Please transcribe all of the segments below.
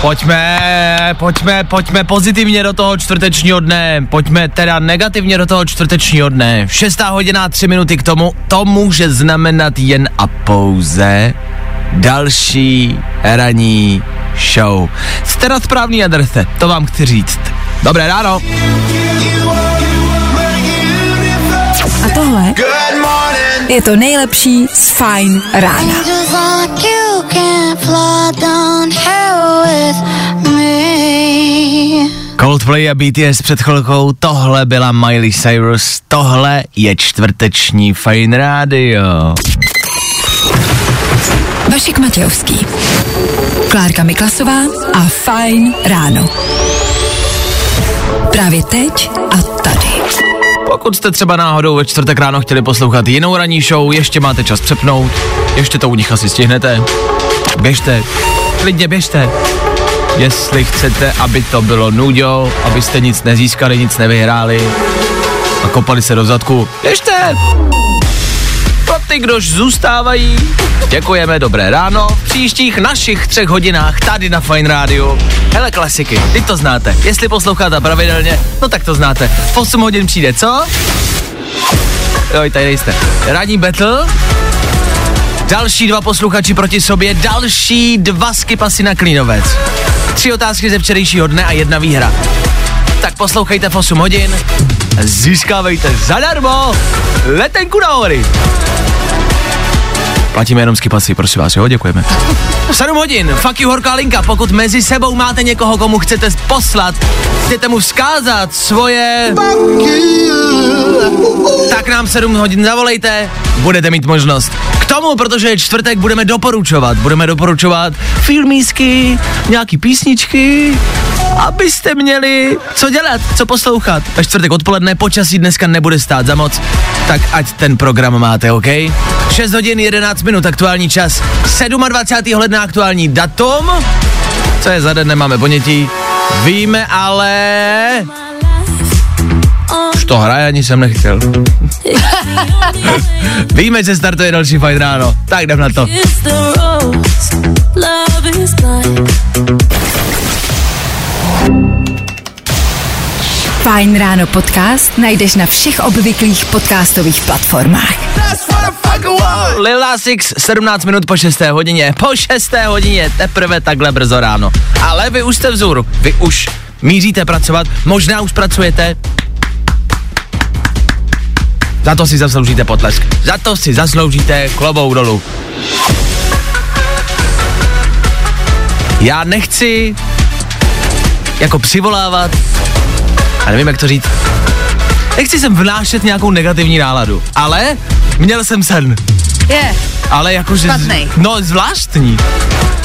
Pojďme, pojďme, pojďme pozitivně do toho čtvrtečního dne, pojďme teda negativně do toho čtvrtečního dne. Šestá hodina, tři minuty k tomu, to může znamenat jen a pouze další ranní show. Jste na správný adrese, to vám chci říct. Dobré ráno. A tohle je to nejlepší z Fajn rána. Just like you can fly down hell with me. Coldplay a BTS před chvilkou, tohle byla Miley Cyrus, tohle je čtvrteční Fine Radio. Vašek Matějovský. Klárka Miklasová a Fajn ráno. Právě teď a. Pokud jste třeba náhodou ve čtvrtek ráno chtěli poslouchat jinou ranní show, ještě máte čas přepnout, ještě to u nich asi stihnete. Běžte, klidně běžte. Jestli chcete, aby to bylo nuďo, abyste nic nezískali, nic nevyhráli a kopali se do zadku, běžte! Pro ty, kdož zůstávají, děkujeme, dobré ráno. V příštích našich třech hodinách tady na Fine Radio. Hele, klasiky, ty to znáte. Jestli posloucháte pravidelně, no tak to znáte. V 8 hodin přijde, co? Jo, tady nejste. Ranní battle, další dva posluchači proti sobě, další dva skipasy na klínovec. Tři otázky ze včerejšího dne a jedna výhra. Tak poslouchejte v 8 hodin, získávejte zadarmo letenku na hory. Platíme jenom skipasy, prosím vás, jo, děkujeme. 7 hodin, fuck you horká linka, pokud mezi sebou máte někoho, komu chcete poslat, chcete mu vzkázat svoje... Tak nám 7 hodin zavolejte, budete mít možnost. K tomu, protože je čtvrtek, budeme doporučovat, budeme doporučovat filmísky, nějaký písničky, abyste měli co dělat, co poslouchat. Ve čtvrtek odpoledne počasí dneska nebude stát za moc, tak ať ten program máte, OK? 6 hodin 11 minut aktuální čas, 27. ledna aktuální datum, co je za den, nemáme ponětí, víme ale... Už to hraje, ani jsem nechtěl. Víme, že startuje další fajn ráno, tak jdem na to. Fajn ráno podcast najdeš na všech obvyklých podcastových platformách. Lil Nas X, 17 minut po 6. hodině. Po 6. hodině, teprve takhle brzo ráno. Ale vy už jste vzůru, vy už míříte pracovat, možná už pracujete. Za to si zasloužíte potlesk. Za to si zasloužíte klobou dolů. Já nechci jako přivolávat, a nevím, jak to říct, nechci sem vnášet nějakou negativní náladu, ale měl jsem sen. Je, Ale jakože... Špatnej. No, zvláštní.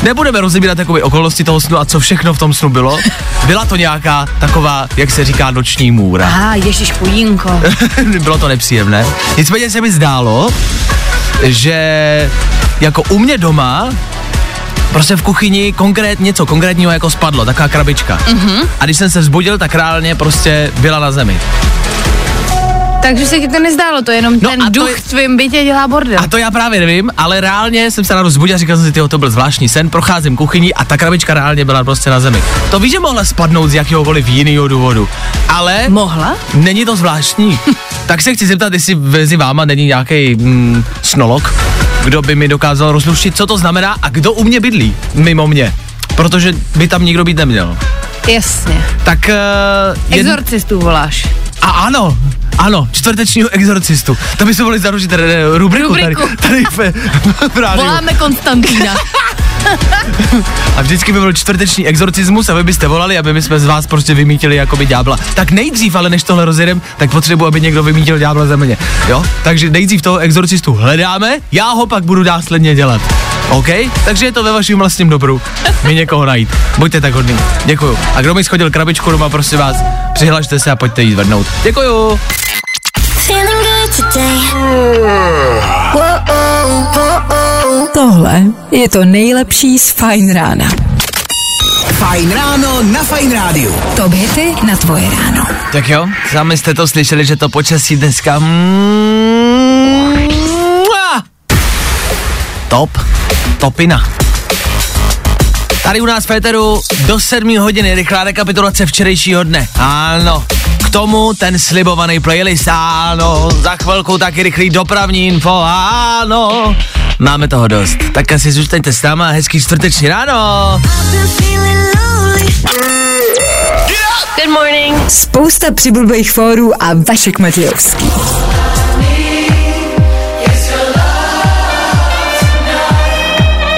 Nebudeme rozebírat takové okolnosti toho snu a co všechno v tom snu bylo. Byla to nějaká taková, jak se říká, noční můra. aha, ježiš pojínko. bylo to nepříjemné. Nicméně se mi zdálo, že jako u mě doma prostě v kuchyni konkrét něco konkrétního jako spadlo, taková krabička. Mm-hmm. A když jsem se vzbudil, tak reálně prostě byla na zemi. Takže se ti to nezdálo, to jenom No ten a duch je- v tvém bytě dělá bordel. A to já právě nevím, ale reálně jsem se ráno vzbudil a říkal jsem si, tyjo, to byl zvláštní sen, procházím kuchyní a ta krabička reálně byla prostě na zemi. To víš, že mohla spadnout z jakéhokoliv jiného důvodu, ale Mohla? není to zvláštní. tak se chci zeptat, jestli mezi váma není nějaký mm, snolog, kdo by mi dokázal rozluštit, co to znamená a kdo u mě bydlí, mimo mě. Protože by tam nikdo být neměl. Jasně. Tak uh, Exorcistu voláš. a ano, ano, čtvrtečního exorcistu. To by se mohli zaručit eh, rubriku, Rubriku. tady, tady v, v rádiu. Voláme Konstantína. A vždycky by byl čtvrteční exorcismus a vy byste volali, aby my jsme z vás prostě vymítili jako by ďábla. Tak nejdřív, ale než tohle rozjedem, tak potřebuji, aby někdo vymítil ďábla ze mě. Jo? Takže nejdřív toho exorcistu hledáme, já ho pak budu následně dělat. OK? Takže je to ve vašem vlastním dobru. Mi někoho najít. Buďte tak hodný. Děkuju. A kdo mi schodil krabičku doma, prosím vás, přihlašte se a pojďte jí zvednout. Děkuju. Feeling good today. Tohle je to nejlepší z Fine rána. Fajn ráno na Fajn rádiu. To hity na tvoje ráno. Tak jo, sami jste to slyšeli, že to počasí dneska... Mua. top, topina. Tady u nás v Féteru do 7 hodiny rychlá rekapitulace včerejšího dne. Ano, tomu ten slibovaný playlist, ano, za chvilku taky rychlý dopravní info, ano. Máme toho dost, tak asi zůstaňte s náma, hezký čtvrteční ráno. Good morning. Spousta přibulbých fórů a Vašek Matějovský.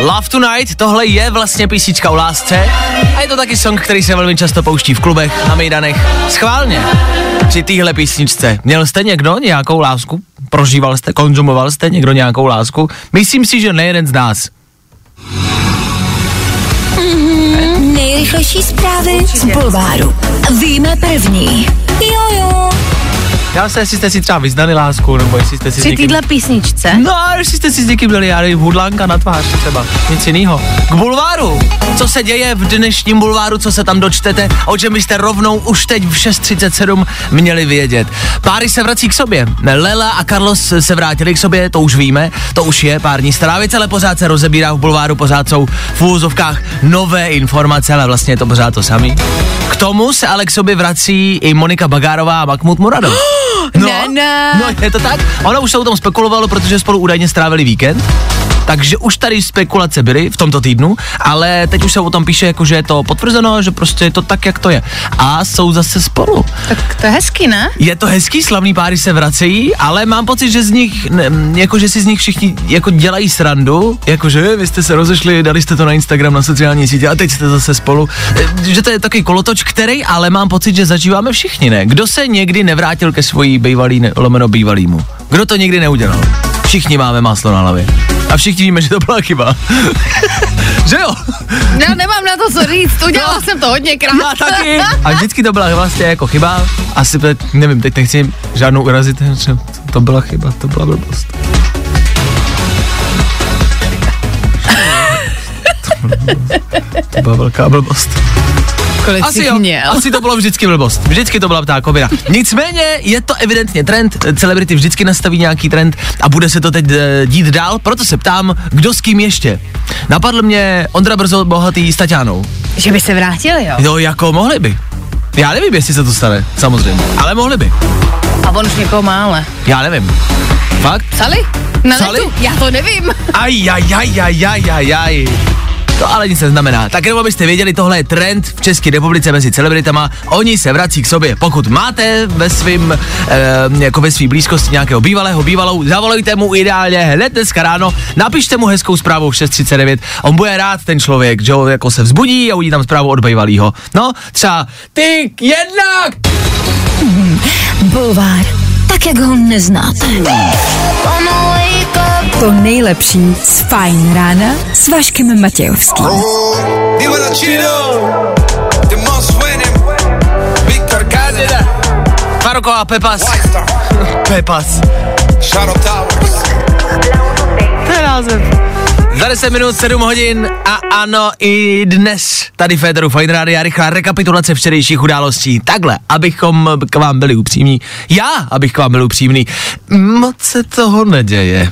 Love Tonight, tohle je vlastně písnička o lásce a je to taky song, který se velmi často pouští v klubech, na mejdanech. Schválně. Při téhle písničce. Měl jste někdo nějakou lásku? Prožíval jste, konzumoval jste někdo nějakou lásku? Myslím si, že nejeden z nás. Nejrychlejší zprávy z Bulváru. Víme první. Jojo. Já se, jestli jste si třeba vyznali lásku, nebo jestli jste si Při někým... téhle písničce? No, a jestli jste si s někým dali, já nevím, hudlánka na tvář třeba, nic jiného. K bulváru. Co se děje v dnešním bulváru, co se tam dočtete, o čem byste rovnou už teď v 6.37 měli vědět. Páry se vrací k sobě. Lela a Carlos se vrátili k sobě, to už víme, to už je pár dní stará věc, ale pořád se rozebírá v bulváru, pořád jsou v úvozovkách nové informace, ale vlastně je to pořád to samý. K tomu se ale k sobě vrací i Monika Bagárová a Mahmud Muradov. No, Ne, ne. no je to tak? Ono už se o tom spekulovalo, protože spolu údajně strávili víkend. Takže už tady spekulace byly v tomto týdnu, ale teď už se o tom píše, jako že je to potvrzeno, že prostě je to tak, jak to je. A jsou zase spolu. Tak to je hezky, ne? Je to hezký, slavný páry se vracejí, ale mám pocit, že z nich, ne, jako že si z nich všichni jako dělají srandu, jakože vy jste se rozešli, dali jste to na Instagram, na sociální sítě a teď jste zase spolu. E, Že to je takový kolotoč, který ale mám pocit, že zažíváme všichni, ne? Kdo se někdy nevrátil ke svojí bývalý, ne, lomeno bývalýmu? Kdo to někdy neudělal? Všichni máme máslo na hlavě. A všichni víme, že to byla chyba. že jo? Já nemám na to co říct, udělala jsem to hodněkrát. Já taky. A vždycky to byla vlastně jako chyba. Asi, teď, nevím, teď nechci žádnou urazit, že to byla chyba, to byla blbost. To byla velká blbost. Kolik Asi jo, měl? asi to bylo vždycky blbost. Vždycky to byla ptákovina. Nicméně je to evidentně trend, celebrity vždycky nastaví nějaký trend a bude se to teď eh, dít dál, proto se ptám, kdo s kým ještě. Napadl mě Ondra Brzo bohatý s Taťánou. Že by se vrátil, jo? Jo, jako mohli by. Já nevím, jestli se to stane, samozřejmě, ale mohli by. A on už někoho má, ale. Já nevím. Fakt? Sali? Na Psali? netu? Já to nevím. Aj, aj, aj, aj, aj, aj, aj. To ale nic neznamená. Tak jenom abyste věděli, tohle je trend v České republice mezi celebritama. Oni se vrací k sobě. Pokud máte ve svým, e, jako ve svý blízkosti nějakého bývalého, bývalou, zavolejte mu ideálně hned dneska ráno, napište mu hezkou zprávu v 6.39. On bude rád ten člověk, že jo, jako se vzbudí a uvidí tam zprávu od bývalého. No, třeba ty jednak! Bulvár. Tak, jak ho neznáte. To nejlepší z Fajn rána s Vaškem Matějovským. A Pepas. Pepas. Shadow Towers. To je název. Za 10 minut 7 hodin a ano i dnes tady Féteru Fine Radio rychlá rekapitulace včerejších událostí. Takhle, abychom k vám byli upřímní. Já, abych k vám byl upřímný. Moc se toho neděje.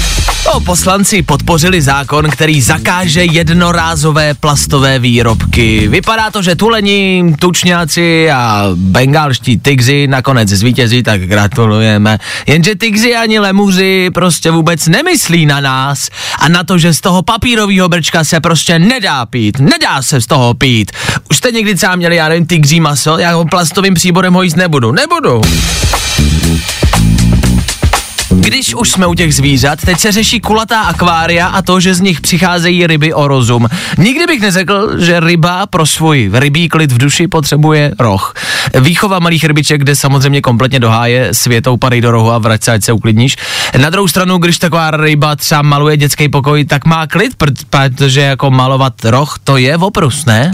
No, poslanci podpořili zákon, který zakáže jednorázové plastové výrobky. Vypadá to, že tuleni, tučňáci a bengálští tygři nakonec zvítězí, tak gratulujeme. Jenže tygři ani lemuři prostě vůbec nemyslí na nás a na to, že z toho papírového brčka se prostě nedá pít. Nedá se z toho pít. Už jste někdy třeba měli, já nevím, tygří maso, já ho plastovým příborem ho jíst nebudu. Nebudu. Když už jsme u těch zvířat, teď se řeší kulatá akvária a to, že z nich přicházejí ryby o rozum. Nikdy bych neřekl, že ryba pro svůj rybí klid v duši potřebuje roh. Výchova malých rybiček jde samozřejmě kompletně do háje, světou padej do rohu a vrať se, ať se uklidníš. Na druhou stranu, když taková ryba třeba maluje dětský pokoj, tak má klid, pr- protože jako malovat roh, to je oprus, ne?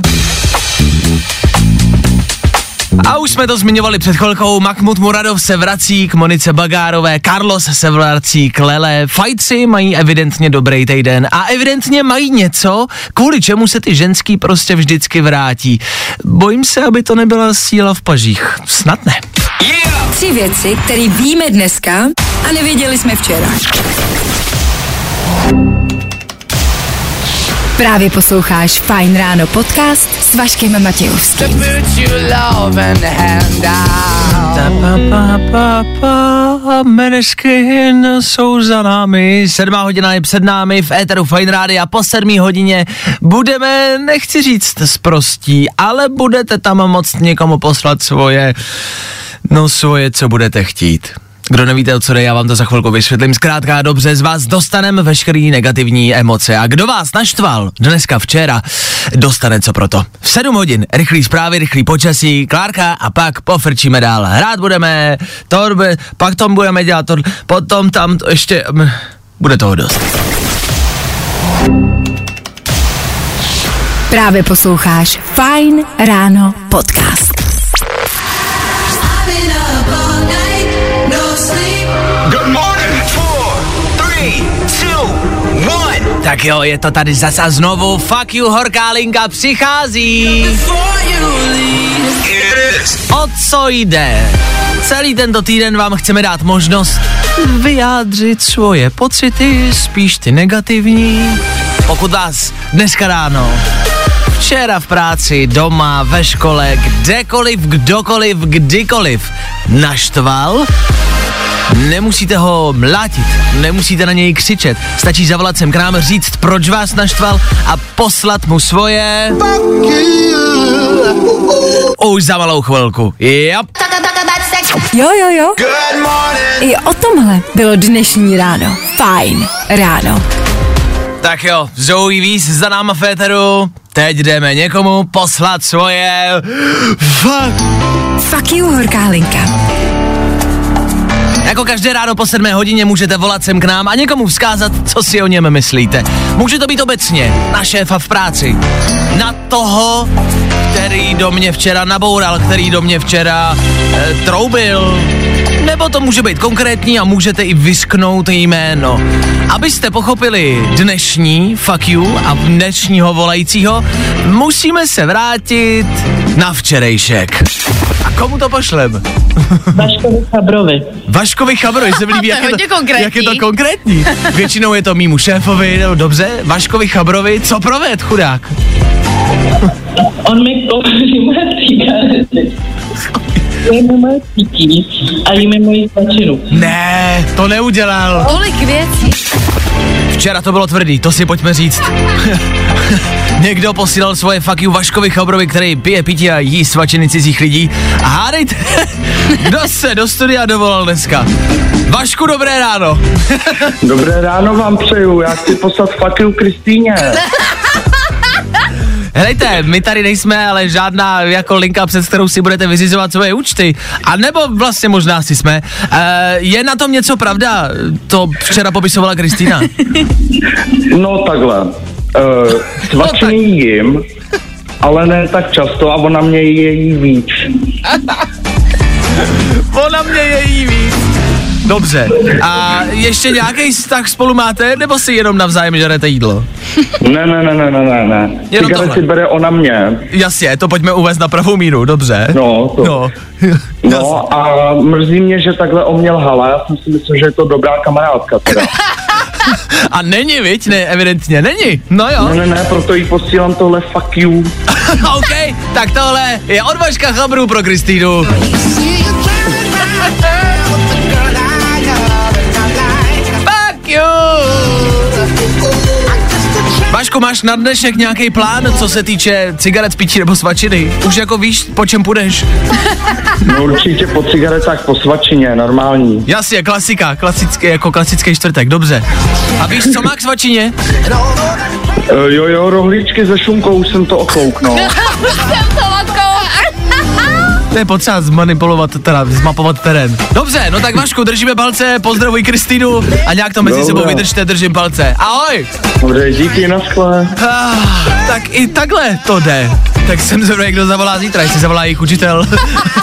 A už jsme to zmiňovali před chvilkou, Mahmud Muradov se vrací k Monice Bagárové, Carlos se vrací k Lele, fajci mají evidentně dobrý týden a evidentně mají něco, kvůli čemu se ty ženský prostě vždycky vrátí. Bojím se, aby to nebyla síla v pažích. Snad ne. Tři věci, které víme dneska a nevěděli jsme včera. Právě posloucháš Fine Ráno podcast s Vaškem Matějovským. Meneskin jsou za námi, sedmá hodina je před námi v éteru Fine Rádia a po sedmý hodině budeme, nechci říct zprostí, ale budete tam moct někomu poslat svoje, no svoje, co budete chtít. Kdo nevíte, o co jde, já vám to za chvilku vysvětlím. Zkrátka dobře, z vás dostaneme veškerý negativní emoce. A kdo vás naštval dneska, včera, dostane co proto. V 7 hodin rychlý zprávy, rychlý počasí, Klárka a pak pofrčíme dál. Hrát budeme, to, pak tom budeme dělat to, potom tam to ještě, mm, bude toho dost. Právě posloucháš Fine Ráno podcast. Good morning. Four, three, two, one. Tak jo, je to tady zasa znovu, fuck you, horká linka přichází. O co jde? Celý tento týden vám chceme dát možnost vyjádřit svoje pocity, spíš ty negativní. Pokud vás dneska ráno, včera v práci, doma, ve škole, kdekoliv, kdokoliv, kdykoliv naštval, Nemusíte ho mlátit, nemusíte na něj křičet, stačí zavolat sem k nám, říct, proč vás naštval a poslat mu svoje... Už za malou chvilku. Yep. Jo, jo, jo. I o tomhle bylo dnešní ráno. Fine Ráno. Tak jo, Zoe Víz za náma Féteru. Teď jdeme někomu poslat svoje... Fuck. Fuck you, horká linka. Jako každé ráno po 7 hodině můžete volat sem k nám a někomu vzkázat, co si o něm myslíte. Může to být obecně na šéfa v práci, na toho, který do mě včera naboural, který do mě včera e, troubil, nebo to může být konkrétní a můžete i vysknout jméno. Abyste pochopili dnešní fuck you a dnešního volajícího, musíme se vrátit na včerejšek. A komu to pošlem? Vaškovi Chabrovi. Vaškovi Chabrovi se mi líbí, To jak, je to, konkrétní. jak je to konkrétní. Většinou je to mýmu šéfovi, no dobře, Vaškovi Chabrovi, co proved, chudák? On mi kouří moje cigarety. Je mi moje pití a jí mi moji svačinu. Ne, to neudělal. Tolik věcí. Včera to bylo tvrdý, to si pojďme říct. Někdo posílal svoje fuck you Vaškovi Chabrovi, který pije pití a jí svačiny cizích lidí. A hádejte, kdo se do studia dovolal dneska. Vašku, dobré ráno. Dobré ráno vám přeju, já chci poslat fuck you Kristýně. Helejte, my tady nejsme, ale žádná jako linka, přes kterou si budete vyřizovat svoje účty. A nebo vlastně možná si jsme. E, je na tom něco pravda? To včera popisovala Kristýna. No takhle, uh, svačiny jím, ale ne tak často a ona mě její víc. Ona mě je jí víc. Dobře. A ještě nějaký vztah spolu máte, nebo si jenom navzájem žerete jídlo? Ne, ne, ne, ne, ne, ne, ne. Jenom Cigarety tohle. bere ona mě. Jasně, to pojďme uvést na pravou míru, dobře. No, to. No. No a mrzí mě, že takhle o mě lhala, já jsem si myslel, že je to dobrá kamarádka teda. A není, viď? Ne, evidentně, není. No jo. Ne, ne, ne, proto jí posílám tohle fuck you. OK, tak tohle je od Vaška Chabru pro Kristýnu. Vašku, máš na dnešek nějaký plán, co se týče cigaret, pití nebo svačiny? Už jako víš, po čem půjdeš? No určitě po cigaretách po svačině, normální. Jasně, klasika, klasický, jako klasický čtvrtek, dobře. A víš, co má k svačině? Uh, jo, jo, rohlíčky se šunkou, už jsem to oklouknul. To je potřeba zmanipulovat, teda zmapovat terén. Dobře, no tak Vašku, držíme palce, pozdravuj Kristýnu a nějak to mezi Dobrá. sebou vydržte, držím palce. Ahoj! Dobře, díky, na. Ah, tak i takhle to jde. Tak jsem zvědavý, kdo zavolá zítra, jestli zavolá jejich učitel.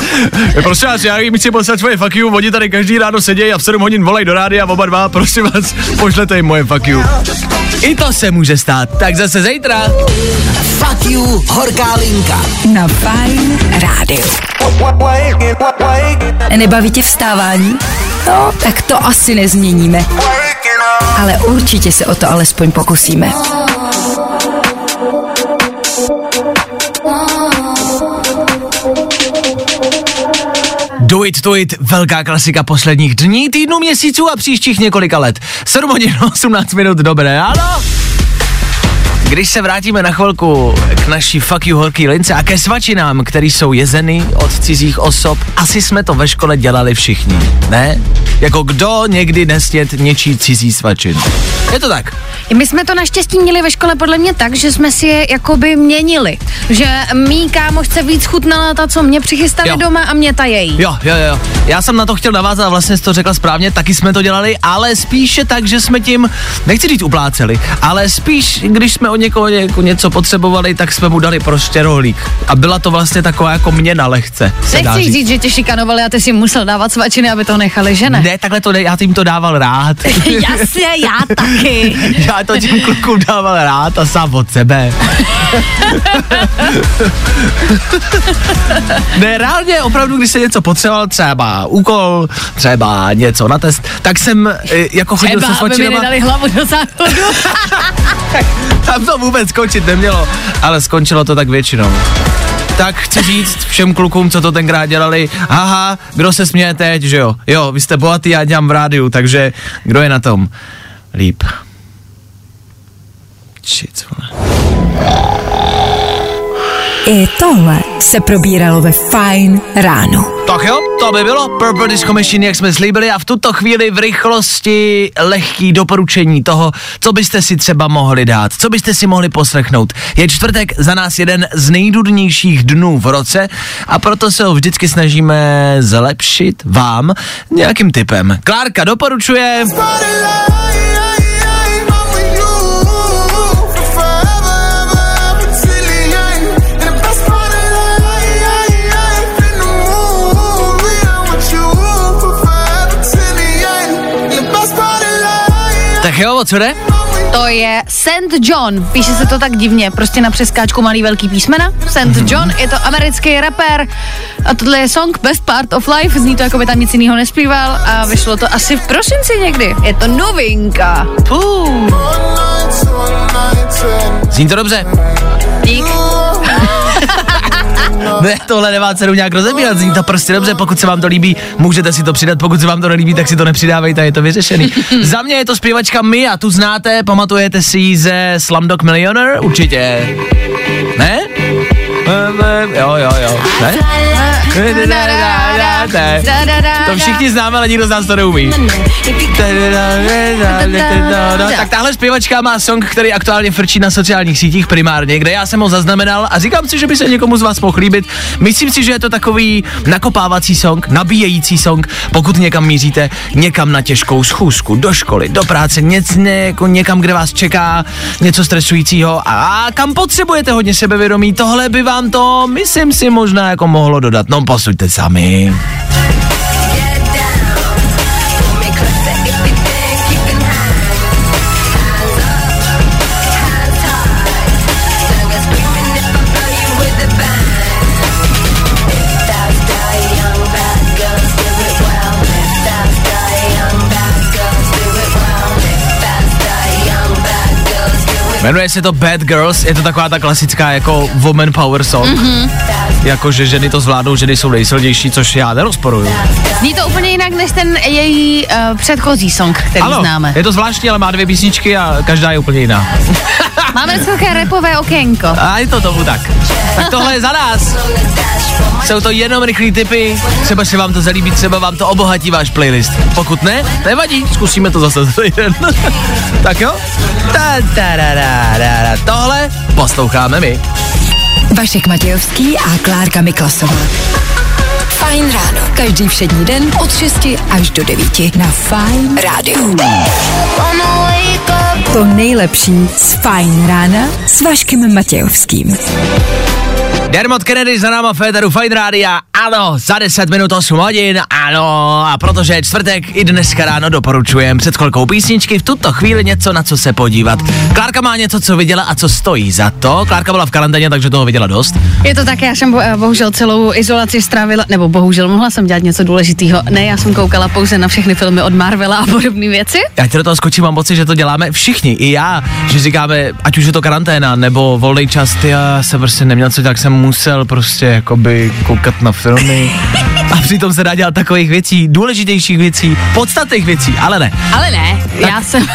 prosím vás, já jim chci poslat svoje fuck you, oni tady každý ráno sedějí a v 7 hodin volají do rádia oba dva, prosím vás, pošlete jim moje fuck you. I to se může stát, tak zase zítra. Fuck you, horká linka. Na Fajn rádiu. Nebaví tě vstávání? No, tak to asi nezměníme. Ale určitě se o to alespoň pokusíme. Do it, do it, velká klasika posledních dní, týdnů, měsíců a příštích několika let. 7 hodin 18 minut, dobré, ano? Když se vrátíme na chvilku k naší fuck you horký lince a ke svačinám, které jsou jezeny od cizích osob, asi jsme to ve škole dělali všichni, ne? Jako kdo někdy nesnět něčí cizí svačin. Je to tak? My jsme to naštěstí měli ve škole podle mě tak, že jsme si je jakoby měnili. Že mý kámošce víc chutnala ta, co mě přichystali Jo. doma a mě ta její. Jo, jo, jo. Já jsem na to chtěl navázat a vlastně jsi to řekla správně, taky jsme to dělali, ale spíše tak, že jsme tím, nechci říct upláceli, ale spíš, když jsme od někoho něko, něco potřebovali, tak jsme mu dali prostě rohlík. A byla to vlastně taková jako měna lehce. Nechci říct, že tě šikanovali a ty si musel dávat svačiny, aby to nechali, že ne? Ne, takhle to ne, já tím to dával rád. Jasně, já taky. já to těm klukům dával rád a sám od sebe. ne, reálně opravdu, když se něco potřeboval, třeba úkol, třeba něco na test, tak jsem e, jako chodil Třeba, se aby mi svačinama. nedali hlavu do záchodu. Tam to vůbec skončit nemělo, ale skončilo to tak většinou. Tak chci říct všem klukům, co to tenkrát dělali, aha, kdo se směje teď, že jo? Jo, vy jste bohatý, já dělám v rádiu, takže kdo je na tom? Líp. Shit, vole. I tohle se probíralo ve Fajn ráno. Tak jo, to by bylo Purple Disco Machine, jak jsme slíbili a v tuto chvíli v rychlosti lehký doporučení toho, co byste si třeba mohli dát, co byste si mohli poslechnout. Je čtvrtek za nás jeden z nejdudnějších dnů v roce a proto se ho vždycky snažíme zlepšit vám nějakým typem. Klárka doporučuje... Tak jo, o co jde? To je St. John, píše se to tak divně, prostě na přeskáčku malý velký písmena. St. Mhm. John, je to americký rapper a tohle je song Best Part of Life, zní to jako by tam nic jiného nespíval a vyšlo to asi v prosinci někdy. Je to novinka. Puh. Zní to dobře. Dík. Ne, tohle nemá cenu nějak rozebírat, zní to prostě dobře, pokud se vám to líbí, můžete si to přidat, pokud se vám to nelíbí, tak si to nepřidávejte, je to vyřešený. Za mě je to zpěvačka Mia, tu znáte, pamatujete si ji ze Slumdog Millionaire? Určitě. Ne? Jo, jo, jo. Ne? To všichni známe, ale nikdo z nás to neumí. Tak tahle zpěvačka má song, který aktuálně frčí na sociálních sítích primárně, kde já jsem ho zaznamenal a říkám si, že by se někomu z vás mohl líbit. Myslím si, že je to takový nakopávací song, nabíjející song, pokud někam míříte, někam na těžkou schůzku, do školy, do práce, něco, jako někam, kde vás čeká něco stresujícího a kam potřebujete hodně sebevědomí, tohle by vám to, myslím si, možná jako mohlo dodat. No, posuďte sami. Jmenuje se to Bad Girls, je to taková ta klasická jako woman power song. Mm-hmm. Jako, že ženy to zvládnou, ženy jsou nejsilnější, což já nerozporuju. Zní to úplně jinak než ten její uh, předchozí song, který ano, známe. je to zvláštní, ale má dvě písničky a každá je úplně jiná. Máme také repové okénko. A je to tomu tak. Tak tohle je za nás. Jsou to jenom rychlý typy, třeba se vám to zalíbí, třeba vám to obohatí váš playlist. Pokud ne, nevadí, zkusíme to zase za týden. tak jo? Ta, ta, ra, ra, ra, ra. Tohle posloucháme my. Vašek Matějovský a Klárka Miklasová. Fajn ráno. Každý všední den od 6 až do 9 na Fajn rádiu. To nejlepší z Fajn rána s Vaškem Matějovským. Dermot Kennedy za náma Féteru Fine Rádia, ano, za 10 minut 8 hodin, ano, a protože je čtvrtek, i dneska ráno doporučujem před chvilkou písničky, v tuto chvíli něco, na co se podívat. Klárka má něco, co viděla a co stojí za to. Klárka byla v karanténě, takže toho viděla dost. Je to tak, já jsem bo- eh, bohužel celou izolaci strávila, nebo bohužel mohla jsem dělat něco důležitého. Ne, já jsem koukala pouze na všechny filmy od Marvela a podobné věci. Já ti do toho skočím, mám pocit, že to děláme všichni, i já, že říkáme, ať už je to karanténa nebo volný čas, ty já jsem prostě neměl co, tak jsem musel prostě jakoby koukat na filmy. A přitom se dá dělat takových věcí, důležitějších věcí, podstatných věcí, ale ne. Ale ne, já jsem...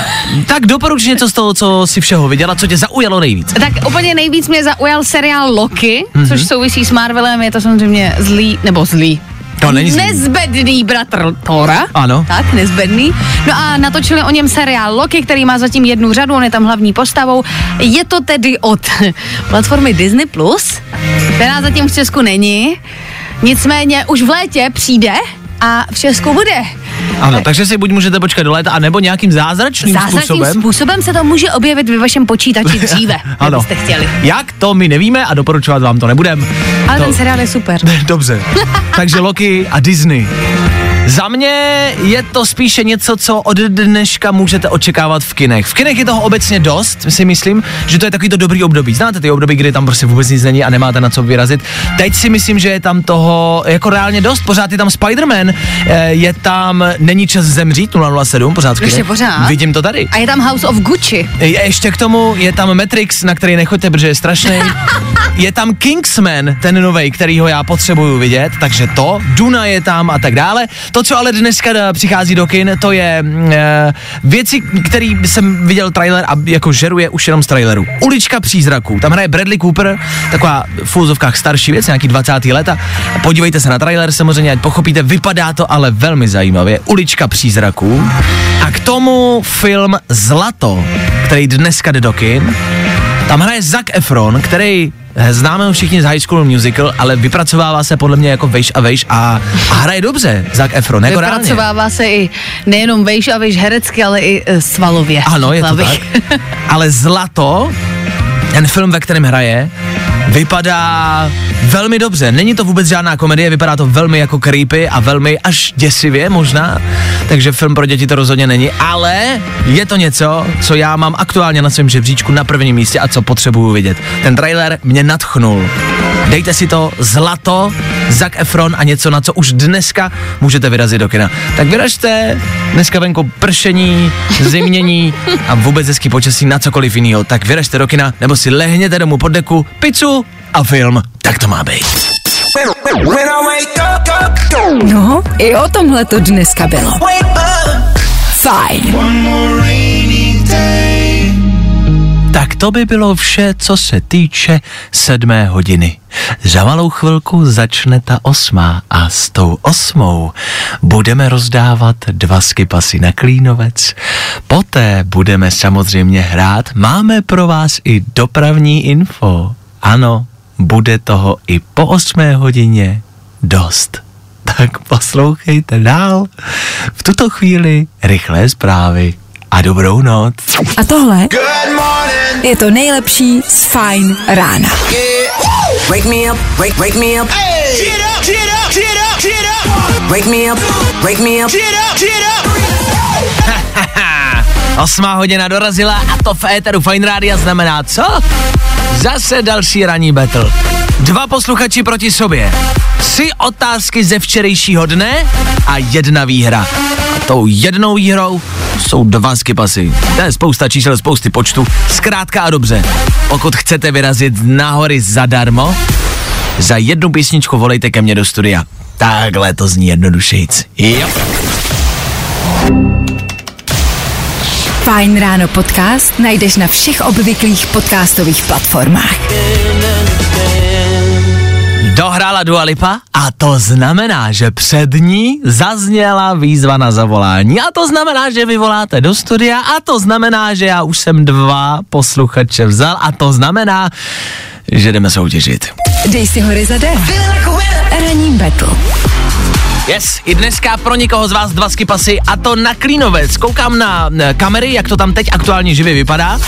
Tak doporuč něco z toho, co si všeho viděla, co tě zaujalo nejvíc. Tak úplně nejvíc mě zaujal seriál Loki, mm-hmm. což souvisí s Marvelem, je to samozřejmě zlý, nebo zlý. To není zlý. Nezbedný bratr Tora. Ano. Tak, nezbedný. No a natočili o něm seriál Loki, který má zatím jednu řadu, on je tam hlavní postavou. Je to tedy od platformy Disney+, Plus, která zatím v Česku není. Nicméně už v létě přijde a v Česku bude. Ano, takže si buď můžete počkat do léta, anebo nějakým zázračným, Zázračným způsobem. způsobem se to může objevit ve vašem počítači dříve, Ano. kdybyste chtěli. Jak to my nevíme a doporučovat vám to nebudem. Ale to... ten seriál je super. Dobře. Takže Loki a Disney. Za mě je to spíše něco, co od dneška můžete očekávat v kinech. V kinech je toho obecně dost, si myslím, že to je takový to dobrý období. Znáte ty období, kdy tam prostě vůbec nic není a nemáte na co vyrazit. Teď si myslím, že je tam toho jako reálně dost. Pořád je tam Spider-Man, eh, je tam Není čas zemřít 007, pořád v Ještě kinech. pořád? Vidím to tady. A je tam House of Gucci. Je, ještě k tomu je tam Matrix, na který nechoďte, protože je strašný. Je tam Kingsman, ten novej, kterýho já potřebuju vidět, takže to, Duna je tam a tak dále. To, co ale dneska eh, přichází do kin, to je eh, věci, který jsem viděl trailer a jako žeruje už jenom z traileru. Ulička přízraků, tam hraje Bradley Cooper, taková v úzovkách starší věc, nějaký 20. leta. Podívejte se na trailer, samozřejmě, ať pochopíte, vypadá to ale velmi zajímavě. Ulička přízraků. A k tomu film Zlato, který dneska jde do kin. Tam hraje Zac Efron, který eh, známe ho všichni z High School Musical, ale vypracovává se podle mě jako vejš a vejš a, a hraje dobře Zac Efron, jako reálně. Vypracovává se i nejenom vejš a vejš herecky, ale i e, svalově. Ano, je to tak. Ale Zlato, ten film, ve kterém hraje, vypadá velmi dobře. Není to vůbec žádná komedie, vypadá to velmi jako creepy a velmi až děsivě možná, takže film pro děti to rozhodně není, ale je to něco, co já mám aktuálně na svém žebříčku na prvním místě a co potřebuju vidět. Ten trailer mě natchnul. Dejte si to zlato, Zac Efron a něco, na co už dneska můžete vyrazit do kina. Tak vyražte, dneska venku pršení, zimnění a vůbec hezký počasí na cokoliv jiného. Tak vyražte do kina nebo si lehněte domů pod deku, pizzu a film. Tak to má být. No, i o tomhle to dneska bylo. Fajn. Tak to by bylo vše, co se týče sedmé hodiny. Za malou chvilku začne ta osmá a s tou osmou budeme rozdávat dva skipasy na Klínovec. Poté budeme samozřejmě hrát. Máme pro vás i dopravní info. Ano, bude toho i po osmé hodině dost. Tak poslouchejte dál. V tuto chvíli rychlé zprávy a dobrou noc. A tohle je to nejlepší z Fajn rána. Wake me up, wake, wake me up. Wake me up, wake me up. Osmá hodina dorazila a to v éteru Fine Rádia znamená co? Zase další ranní battle. Dva posluchači proti sobě. Tři otázky ze včerejšího dne a jedna výhra. A tou jednou výhrou jsou dva skipasy. To je spousta čísel, spousty počtu. Zkrátka a dobře. Pokud chcete vyrazit nahory zadarmo, za jednu písničku volejte ke mně do studia. Takhle to zní jednodušejc. Jo. Fajn ráno podcast najdeš na všech obvyklých podcastových platformách. Dohrála Dua Lipa a to znamená, že před ní zazněla výzva na zavolání. A to znamená, že vy voláte do studia a to znamená, že já už jsem dva posluchače vzal a to znamená, že jdeme soutěžit. Dej si hory za den. Ranní battle. Yes, i dneska pro někoho z vás dva skipasy a to na Klínovec. Koukám na kamery, jak to tam teď aktuálně živě vypadá.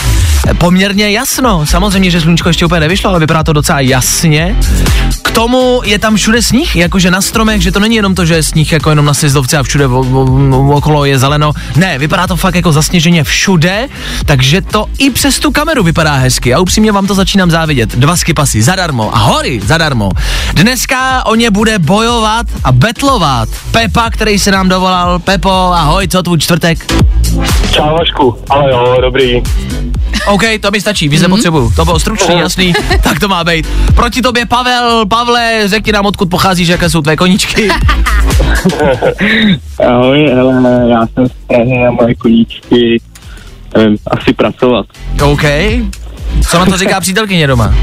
Poměrně jasno. Samozřejmě, že slunčko ještě úplně nevyšlo, ale vypadá to docela jasně. K tomu je tam všude sníh, jakože na stromech, že to není jenom to, že je sníh jako jenom na sjezdovce a všude okolo je zeleno. Ne, vypadá to fakt jako zasněženě všude, takže to i přes tu kameru vypadá hezky. A upřímně vám to začínám závidět. Dva skipasy zadarmo a hory zadarmo. Dneska o ně bude bojovat a betlovat Pepa, který se nám dovolal. Pepo, ahoj, co tvůj čtvrtek? Čau Vašku, ale jo, dobrý. OK, to mi stačí, víc nepotřebuju. To bylo stručný, jasný, tak to má být. Proti tobě Pavel, Pavle, řekni nám, odkud pocházíš, jaké jsou tvé koníčky. Ahoj, hele, já jsem z Prahy a moje koníčky nevím, asi pracovat. OK. Co na to říká přítelkyně doma?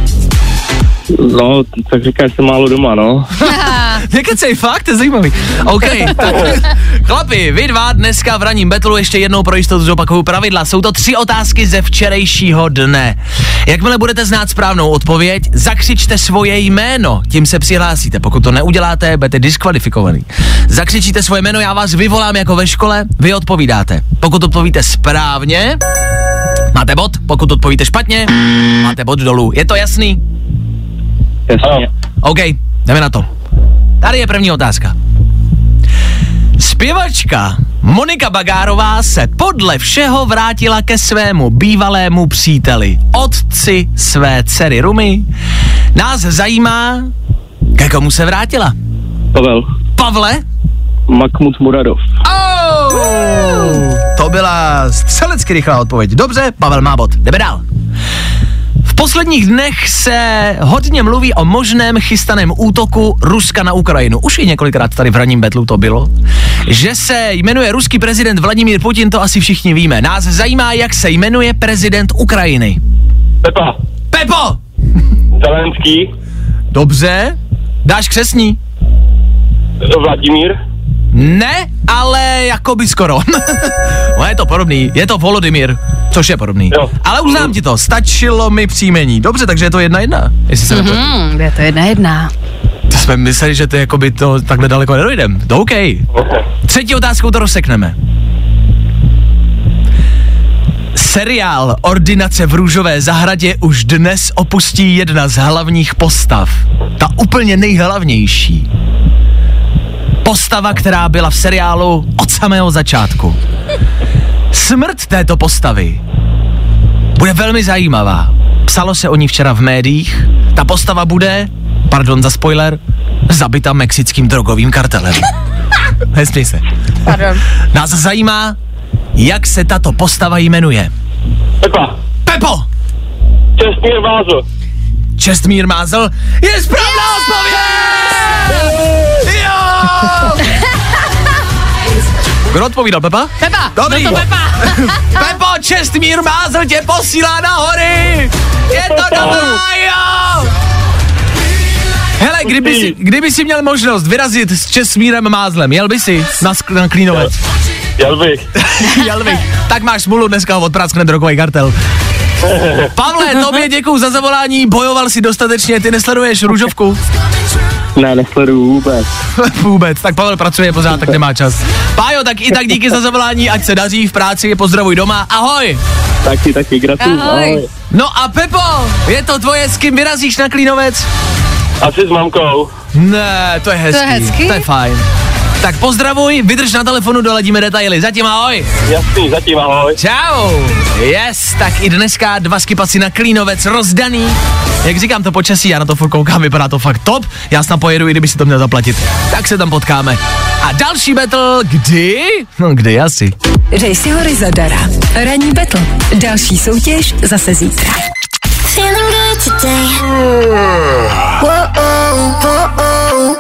No, tak říkáš, jsem málo doma, no. Nekecej, fakt, to je zajímavý. OK, tak chlapi, vy dva dneska v ranním betlu ještě jednou pro jistotu zopakuju pravidla. Jsou to tři otázky ze včerejšího dne. Jakmile budete znát správnou odpověď, zakřičte svoje jméno, tím se přihlásíte. Pokud to neuděláte, budete diskvalifikovaný. Zakřičíte svoje jméno, já vás vyvolám jako ve škole, vy odpovídáte. Pokud odpovíte správně, máte bod, pokud odpovíte špatně, máte bod dolů. Je to jasný? Jasně. OK, jdeme na to. Tady je první otázka. Zpěvačka Monika Bagárová se podle všeho vrátila ke svému bývalému příteli, otci své dcery Rumy. Nás zajímá, ke komu se vrátila. Pavel, Pavle? Mahmud Muradov. Oh! To byla střelecky rychlá odpověď. Dobře, Pavel má bod. Jdeme dál. V posledních dnech se hodně mluví o možném chystaném útoku Ruska na Ukrajinu. Už i několikrát tady v ranním betlu to bylo. Že se jmenuje ruský prezident Vladimír Putin, to asi všichni víme. Nás zajímá, jak se jmenuje prezident Ukrajiny. Pepa, Pepo! Zelenský, Dobře. Dáš křesní? Vladimír, Ne, ale jako by skoro. no je to podobný, je to Volodymyr, což je podobný. Jo. Ale uznám ti to, stačilo mi příjmení. Dobře, takže je to jedna jedna, jestli se mm-hmm. Hmm, je to jedna jedna. To jsme mysleli, že to jako by to takhle daleko nedojdem. To OK. Třetí otázkou to rozsekneme. Seriál Ordinace v růžové zahradě už dnes opustí jedna z hlavních postav. Ta úplně nejhlavnější. Postava, která byla v seriálu od samého začátku. Smrt této postavy bude velmi zajímavá. Psalo se o ní včera v médiích. Ta postava bude, pardon za spoiler, zabita mexickým drogovým kartelem. Nesmí se. Pardon. Nás zajímá, jak se tato postava jmenuje. Pepa, Pepo! Čestmír Vázl, Čestmír Mázel je správná odpověď! Jo! Kdo odpovídal, Pepa? Pepa, Dobrý. no to Pepa. Pepo, Čestmír Mázel tě posílá na hory! Je to dobrá, jo! Hele, kdyby si, kdyby si měl možnost vyrazit s Čestmírem Mázlem, jel by si na, sk- na Klínovec? jel bych. jel bych. Tak máš smůlu, dneska ho odpraskne drogový kartel. Pavle, tobě děkuju za zavolání, bojoval si dostatečně, ty nesleduješ růžovku? Ne, nesleduju vůbec. Vůbec, tak Pavel pracuje pořád, tak nemá čas. Pájo, tak i tak díky za zavolání, ať se daří v práci, pozdravuj doma, ahoj! Taky, taky, gratuluju. Ahoj. Ahoj. No a Pepo, je to tvoje, s kým vyrazíš na Klínovec? Asi s mamkou. Ne, to je hezký. To je hezký. To je fajn. Tak pozdravuj, vydrž na telefonu, doladíme detaily. Zatím ahoj. Jasný, zatím ahoj. Čau. Yes, tak i dneska dva skipasy na Klínovec rozdaný. Jak říkám, to počasí, já na to furt koukám, vypadá to fakt top. Já tam pojedu, i kdyby si to měl zaplatit. Tak se tam potkáme. A další battle, kdy? No kdy asi. Dej si hory zadara. Ranní betl. Další soutěž zase zítra. Feeling good today.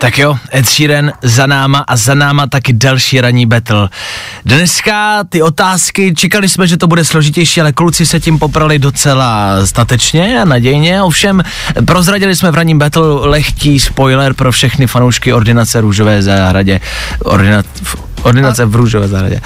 Tak jo, Ed Sheeran za náma a za náma taky další ranní battle. Dneska ty otázky, čekali jsme, že to bude složitější, ale kluci se tím poprali docela statečně a nadějně. Ovšem, prozradili jsme v ranním battle lehký spoiler pro všechny fanoušky ordinace Růžové zahradě. Ordina, f- Ordinace v růžové zahradě.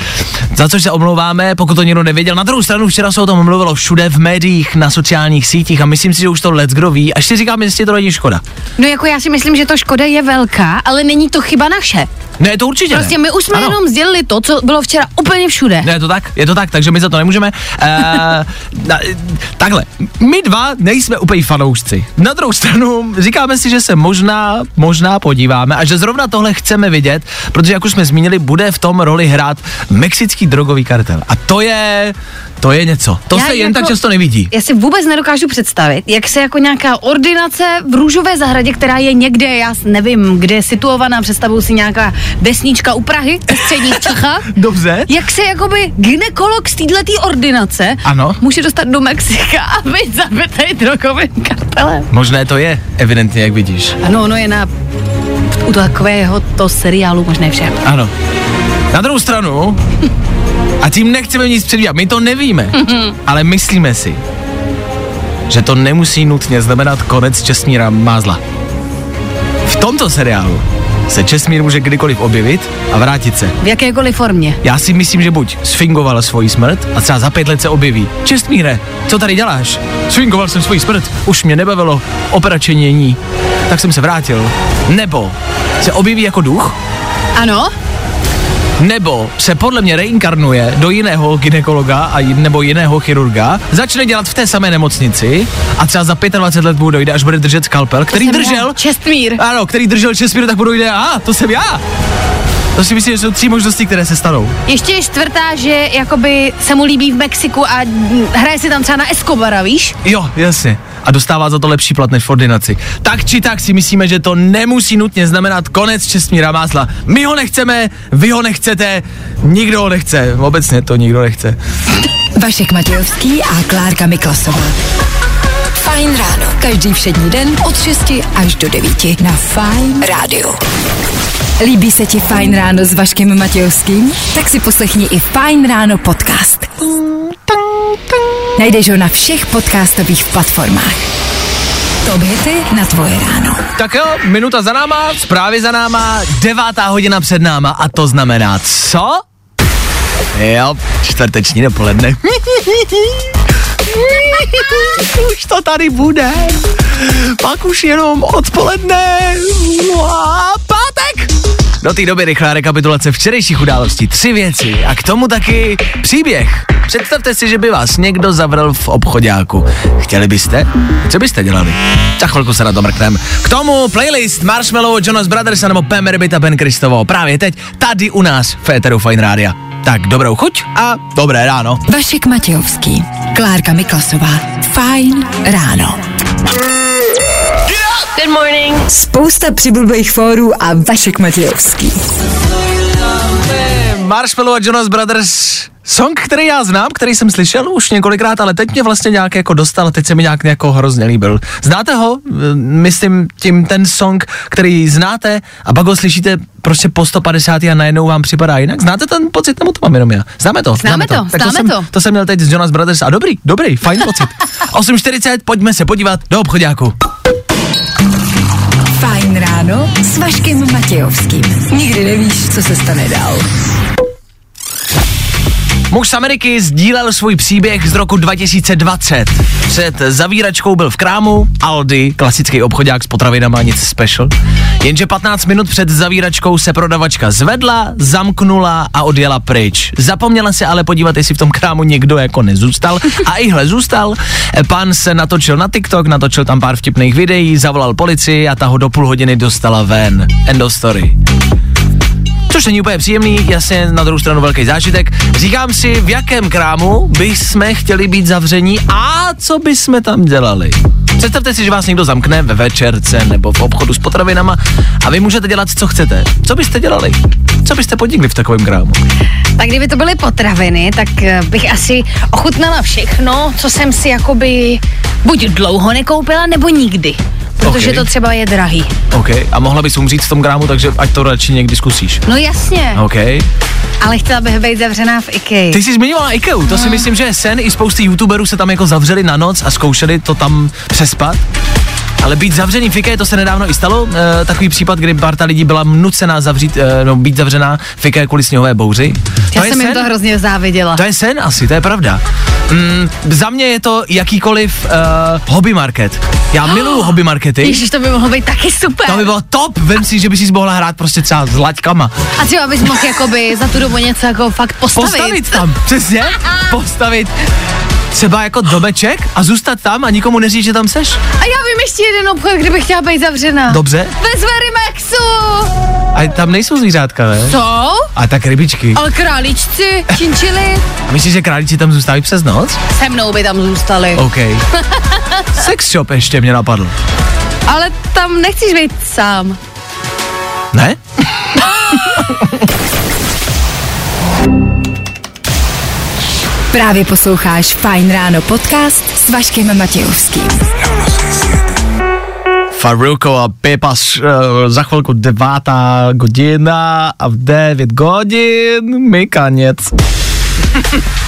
Za což se omlouváme, pokud to někdo nevěděl. Na druhou stranu včera se o tom mluvilo všude v médiích, na sociálních sítích a myslím si, že už to let's kdo ví. Až si říkám, jestli to není škoda. No jako já si myslím, že to škoda je velká, ale není to chyba naše. Ne, to určitě Prostě ne. my už jsme Ano. jenom sdělili to, co bylo včera úplně všude. Ne, je to tak, je to tak, takže my za to nemůžeme. Uh, na, takhle, my dva nejsme úplně fanoušci. Na druhou stranu říkáme si, že se možná, možná podíváme a že zrovna tohle chceme vidět, protože jak už jsme zmínili, bude v tom roli hrát mexický drogový kartel. A to je, to je něco. To Já se jen jako- tak často nevidí. Já si vůbec nedokážu představit, jak se jako nějaká ordinace v růžové zahradě, která je někde, já nevím, kde je situovaná, představuju si nějaká vesnička u Prahy, ve středních Čechách. Dobře. Jak se jakoby ginekolog z této ordinace Ano. může dostat do Mexika a být zabitý drogovým kartelem. Možné to je, evidentně, jak vidíš. Ano, ono je na u takového to seriálu možné vše. Ano. Na druhou stranu, a tím nechceme nic předvídat, my to nevíme, ale myslíme si, že to nemusí nutně znamenat konec Česmíra Mázla. V tomto seriálu se Česmír může kdykoliv objevit a vrátit se. V jakékoliv formě. Já si myslím, že buď sfingoval svoji smrt a třeba za pět let se objeví. Čestmíre, co tady děláš? Sfingoval jsem svoji smrt, už mě nebavilo operačenění, tak jsem se vrátil. Nebo se objeví jako duch, Ano? Nebo se podle mě reinkarnuje do jiného ginekologa a nebo jiného chirurga, začne dělat v té samé nemocnici a třeba za 25 let mu dojde, až bude držet skalpel, který držel, já. Čestmír. ano, který držel Česmír, tak mu dojde, a to jsem já. To si myslím, že jsou tři možnosti, které se stanou. Ještě je čtvrtá, že jakoby se mu líbí v Mexiku a hraje si tam třeba na Escobara, víš? Jo, jasně. A dostává za to lepší plat než v ordinaci. Tak či tak si myslíme, že to nemusí nutně znamenat konec Česmíra Másla. My ho nechceme, vy ho nechcete, nikdo ho nechce. Obecně to nikdo nechce. Vašek Matějovský a Klárka Miklasová. Fajn ráno. Každý všední den od 6 až do 9 na Fajn rádiu. Líbí se ti Fajn ráno s Vaškem Matějovským? Tak si poslechni i Fajn ráno podcast. Najdeš ho na všech podcastových platformách. Top hity na tvoje ráno. Tak jo, minuta za náma, zprávy za náma, devátá hodina před náma a to znamená co? Jo, čtvrteční dopoledne. už to tady bude. Pak už jenom odpoledne. A pátek. Do té doby rychlá rekapitulace včerejších událostí. Tři věci a k tomu taky příběh. Představte si, že by vás někdo zavřel v obchodáku. Chtěli byste? Co byste dělali? Za chvilku se na to mrkneme. K tomu playlist Marshmallow, Jonas Brothers nebo Pam a Ben Kristovo. Právě teď, tady u nás v Féteru Fine Rádia. Tak dobrou chuť a dobré ráno. Vašek Matějovský, Klárka Miklasová. Fajn ráno. Good morning. Spousta přibulbých fórů a Vašek Matějovský. Marshmallow a Jonas Brothers Song, který já znám, který jsem slyšel už několikrát, ale teď mě vlastně nějak jako dostal, teď se mi nějak jako hrozně líbil. Znáte ho? Myslím tím ten song, který znáte a pak ho slyšíte prostě po 150 a najednou vám připadá jinak. Znáte ten pocit, nebo to mám jenom já? Známe to? Známe to, Tak známe jsem, to. to jsem měl teď z Jonas Brothers a dobrý, dobrý, fajn pocit. 8.40, pojďme se podívat do obchodáku. Fajn ráno s Vaškem Matějovským. Nikdy nevíš, co se stane dál. Muž z Ameriky sdílel svůj příběh z roku 2020. Před zavíračkou byl v krámu, Aldi, klasický obchodák s potravinama, nic special. Jenže 15 minut před zavíračkou se prodavačka zvedla, zamknula a odjela pryč. Zapomněla se ale podívat, jestli v tom krámu někdo jako nezůstal. A ihle zůstal. Pán se natočil na TikTok, natočil tam pár vtipných videí, zavolal policii a ta ho do půl hodiny dostala ven. End of story. Což není úplně příjemný, jasně na druhou stranu velký zážitek. Říkám si, v jakém krámu bychom chtěli být zavření a co bychom tam dělali. Představte si, že vás někdo zamkne ve večerce nebo v obchodu s potravinama a vy můžete dělat, co chcete. Co byste dělali? Co byste podnikli v takovém krámu? Tak kdyby to byly potraviny, tak eh, bych asi ochutnala všechno, co jsem si jakoby buď dlouho nekoupila, nebo nikdy. Protože Ok. to třeba je drahý. OK, a mohla bys umřít v tom krámu, takže ať to radši někdy zkusíš. No jasně, OK. ale chtěla bych být zavřená v IKEA. Ty jsi zmiňovala IKEA, to si myslím, že je sen. I spousty youtuberů se tam jako zavřeli na noc a zkoušeli to tam přespat. Ale být zavřený fike, to se nedávno i stalo. E, takový případ, kdy parta lidí byla nucená zavřít, e, no, být zavřená fike kvůli sněhové bouři. Já to jsem jim sen? to hrozně záviděla. To je sen asi, to je pravda. Mm, za mě je to jakýkoliv uh, hobby market. Já miluju hobby markety. Ježíš, to by mohlo být taky super. To by bylo top, vem si, že by si mohla hrát prostě třeba s laťkama. A třeba bys mohl jakoby za tu dobu něco jako fakt postavit. Postavit tam, přesně, postavit třeba jako domeček a zůstat tam a nikomu neříct, že tam seš. A já vím ještě jeden obchod, kde bych chtěla být zavřena. Dobře. Ve Zverimexu. A tam nejsou zvířátka, ne? Co? A tak rybičky. Ale králíčci, činčili, A myslíš, že králíci tam zůstávají přes noc? se mnou by tam zůstali. OK. Sex shop ještě mě napadl. Ale tam nechceš být sám. Ne? Právě posloucháš Fine Ráno podcast s Vaškem Matějovským. Faruko a Pepas uh, za chvilku devátá hodina a v 9 hodin mi konec.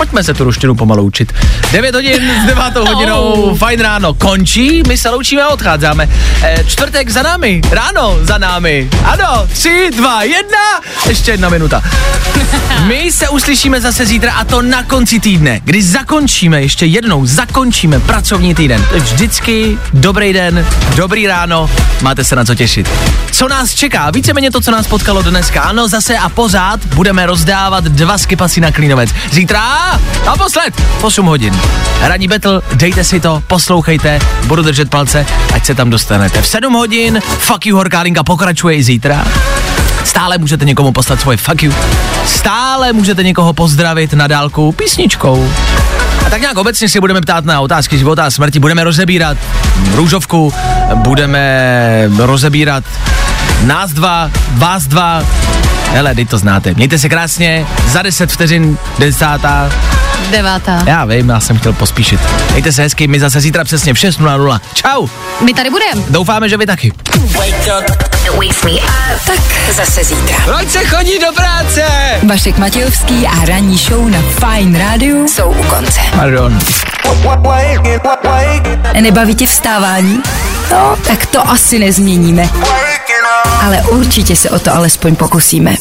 Pojďme se tu ruštinu pomalu učit. 9 hodin s 9 hodinou, fajn ráno končí, my se loučíme a odcházíme. E, čtvrtek za námi, ráno za námi. Ano, 3, 2, 1, ještě jedna minuta. My se uslyšíme zase zítra a to na konci týdne, kdy zakončíme, ještě jednou zakončíme pracovní týden. Vždycky dobrý den, dobrý ráno, máte se na co těšit. Co nás čeká? Víceméně to, co nás potkalo dneska. Ano, zase a pořád budeme rozdávat dva skipasy na Klínovec. Zítra naposled v 8 hodin. Ranní battle, dejte si to, poslouchejte, budu držet palce, ať se tam dostanete. V 7 hodin Fuck you Horkálinka pokračuje i zítra. Stále můžete někomu poslat svoje fuck you. Stále můžete někoho pozdravit na dálku písničkou. A tak nějak obecně si budeme ptát na otázky života a smrti. Budeme rozebírat růžovku, budeme rozebírat nás dva, vás dva. Hele, teď to znáte. Mějte se krásně, za 10 vteřin, desátá. Devátá. Já vím, já jsem chtěl pospíšit. Mějte se hezky, my zase zítra přesně v 6.00. Čau, My tady budeme. doufáme, že vy taky. Tak zase zítra. Proč se chodí do práce? Vašek Matějovský a ranní show na Fine Radio jsou u konce. Pardon. Nebaví tě vstávání? No, tak to asi nezměníme. Ale určitě se o to alespoň pokusíme.